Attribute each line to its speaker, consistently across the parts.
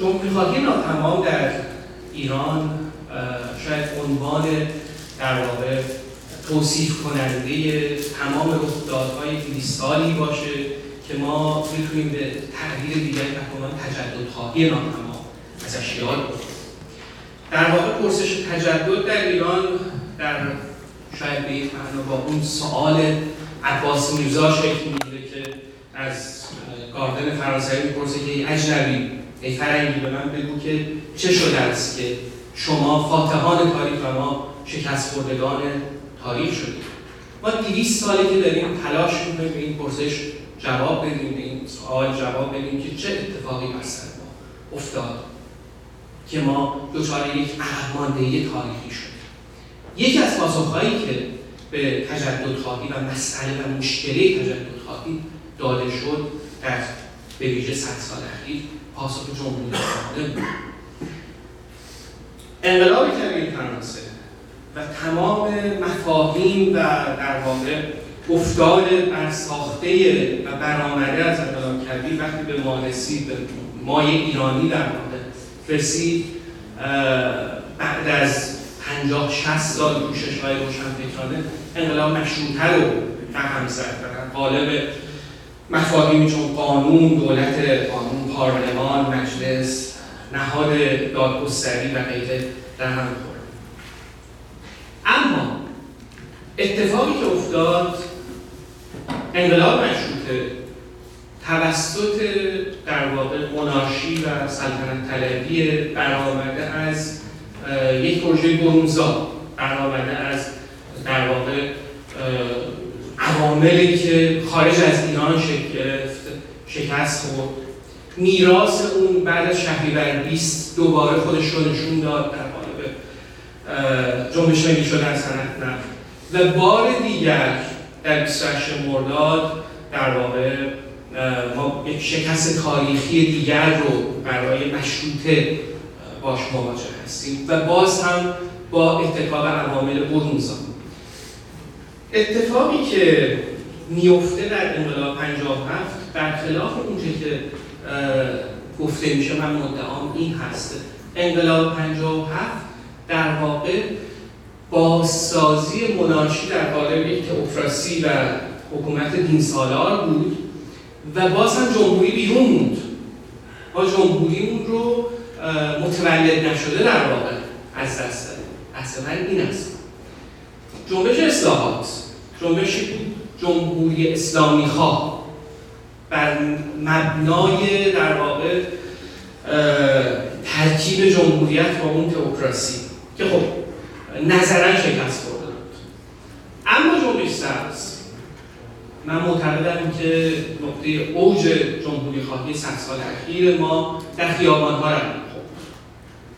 Speaker 1: جمهوری خواهی ناتمام در ایران شاید عنوان در واقع توصیف کننده تمام رخدادهای 20 سالی باشه که ما می‌تونیم به تغییر دیگری عنوان تجدد خواهی ناتمام ازش یاد در واقع پرسش تجدد در ایران در شاید به یک با اون سوال عباس میرزا شکل می‌گیره که از گاردن فرانسوی می‌پرسه که اجنبی ای فرنگی به من بگو که چه شده است که شما فاتحان تاریخ و ما شکست خوردگان تاریخ شدیم ما دیویست سالی که داریم تلاش می‌کنیم به این پرسش جواب بدیم به این سوال جواب بدیم که چه اتفاقی بر ما افتاد که ما دچار یک عقب تاریخی شدیم؟ یکی از پاسخهایی که به تجدد و مسئله و مشکلی تجدد داده شد در به ویژه صد سال اخیر پاسخ جمهوری اسلامی بود انقلاب کبیر فرانسه و تمام مفاهیم و در واقع افتاد بر ساخته و برآمده از انقلاب کبیر وقتی به ما رسید به مای ایرانی در واقع رسید بعد از 50 60 سال کوشش های روشنفکرانه انقلاب مشروطه رو رقم زد و قالب مفاهیمی چون قانون دولت قانون پارلمان مجلس نهاد دادگستری و غیره در هم اما اتفاقی که افتاد انقلاب مشروطه توسط در واقع مناشی و سلطنت طلبی برآمده از یک پروژه برونزا برآمده از در واقع عواملی که خارج از ایران شکل گرفت شکست خورد. میراث اون بعد از شهریور 20 دوباره خودش رو نشون داد در قالب جنبش ملی شدن صنعت نفت. و بار دیگر در 28 مرداد در واقع ما یک شکست تاریخی دیگر رو برای مشروطه باش مواجه هستیم. و باز هم با اتکاب عوامل برونزا اتفاقی که میفته در انقلاب 57 برخلاف اونچه که گفته میشه من مدعام این هست. انقلاب 57 در واقع بازسازی مناشی در قالب یک تئوکراسی و حکومت دین سالار بود و باز هم جمهوری بیرون موند. ما جمهوریمون رو متولد نشده در واقع از دست دادیم اصلا این است. جنبش اصلاحات جنبش جمهوری اسلامی خواه بر مبنای در واقع ترکیب جمهوریت با اون تئوکراسی که خب نظرا شکست خورده بود اما جنبش سبز من معتقدم که نقطه اوج جمهوری خواهی صد سال اخیر ما در خیابان ها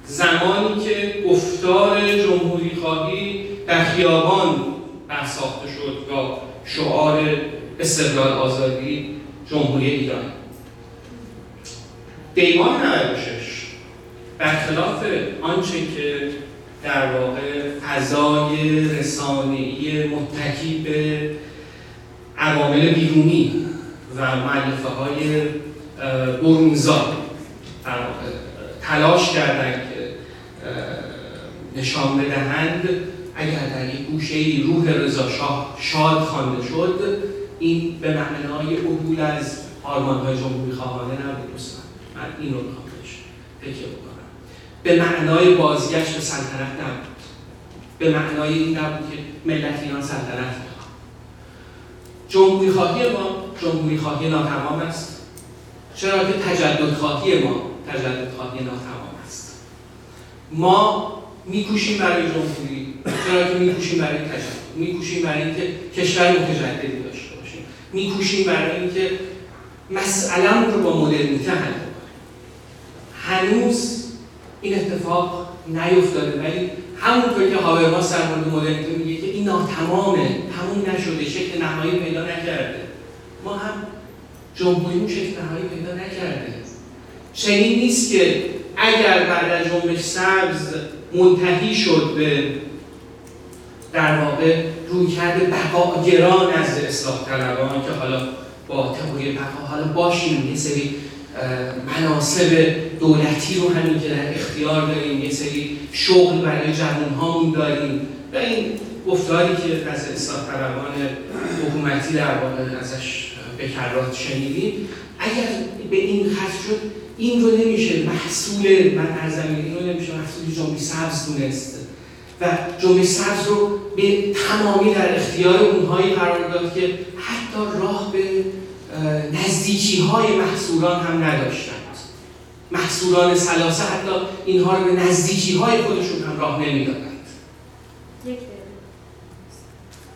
Speaker 1: زمانی که گفتار جمهوری خواهی در خیابان برساخته شد و شعار استقلال آزادی جمهوری ایران. دیوان 96 برخلاف آنچه که در واقع فضای رسانه‌ای متکی به عوامل بیرونی و معلفه های برونزا تلاش کردن که نشان بدهند اگر در یک گوشه روح رضا شاه شاد خوانده شد این به معنای عبول از آرمان های جمهوری خواهانه نبود. دوستان من این رو می‌خوام فکر بکنم. به معنای بازگشت به سلطنت نبود. به معنای این نبود که ملت ایران سلطنت می‌خواد. جمهوری خواهی ما جمهوری خواهی ناتمام است. چرا که تجدد خواهی ما تجدد خواهی ناتمام است. ما میکوشیم برای جمهوری. چرا که میکوشیم برای تجدد میکوشیم برای اینکه کشور متجددی داشته باشیم. میکوشیم برای اینکه مسئله رو با مدرنیته حل هنوز این اتفاق نیفتاده ولی همونطور که هاورماس در مورد مدرنیته میگه که این ناتمامه تموم نشده شکل نهایی پیدا نکرده. ما هم جمهوریمون شکل نهایی پیدا نکرده. چنین نیست که اگر بعد از جنبش سبز منتهی شد به در واقع روی کرده بقا گران از اصلاح طلبان که حالا با تئوری بقا حالا باشیم. یه سری مناسب دولتی رو همین که در اختیار داریم یه سری شغل برای جوان هامون داریم. و این گفتاری که از اصلاح طلبان حکومتی در واقع ازش به کرات شنیدیم اگر به این خط شد این رو نمیشه محصول من ارزم این رو نمیشه محصول جنبی سبز دونست. و جنبش سبز رو به تمامی در اختیار اونهایی قرار داد که حتی راه به نزدیکی های محصولان هم نداشتند. محصولان سلاسه حتی اینها رو به نزدیکی های خودشون هم راه نمی‌دادند.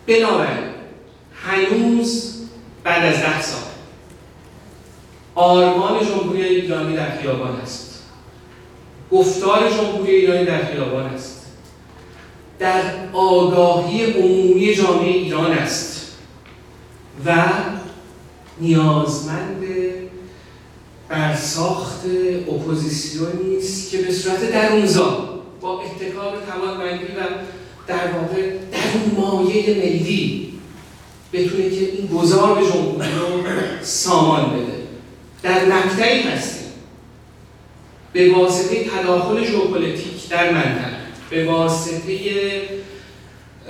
Speaker 1: بنابراین هنوز بعد از ده سال آرمان جمهوری ایرانی در خیابان است گفتار جمهوری ایرانی در خیابان است در آگاهی عمومی جامعه ایران است و نیازمند بر ساخت اپوزیسیونی است که به صورت درونزا با اتکاب توانمندی و در واقع درون مایه ملی بتونه که این گذار به جمهوری رو سامان بده. در مقطعی هستیم. به واسطه تداخل ژئوپلیتیک در منطقه. به واسطه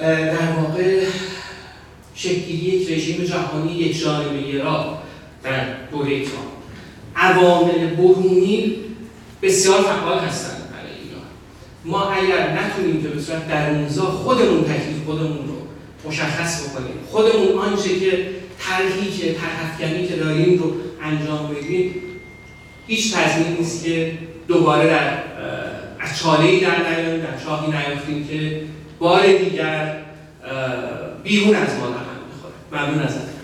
Speaker 1: در واقع شکلی یک رژیم جهانی یک جانبه گرا در دوره ترامپ عوامل برونی بسیار فعال هستند برای ایران. ما اگر نتونیم که به صورت درونزا خودمون تکلیف خودمون رو مشخص بکنیم خودمون آنچه که طرحی که طرح که داریم رو انجام بدیم هیچ تضمین نیست که دوباره در از چاله در نیاییم در چاهی نیافتیم که بار دیگر بیرون از ما رقم می‌خوره. ممنون ازت.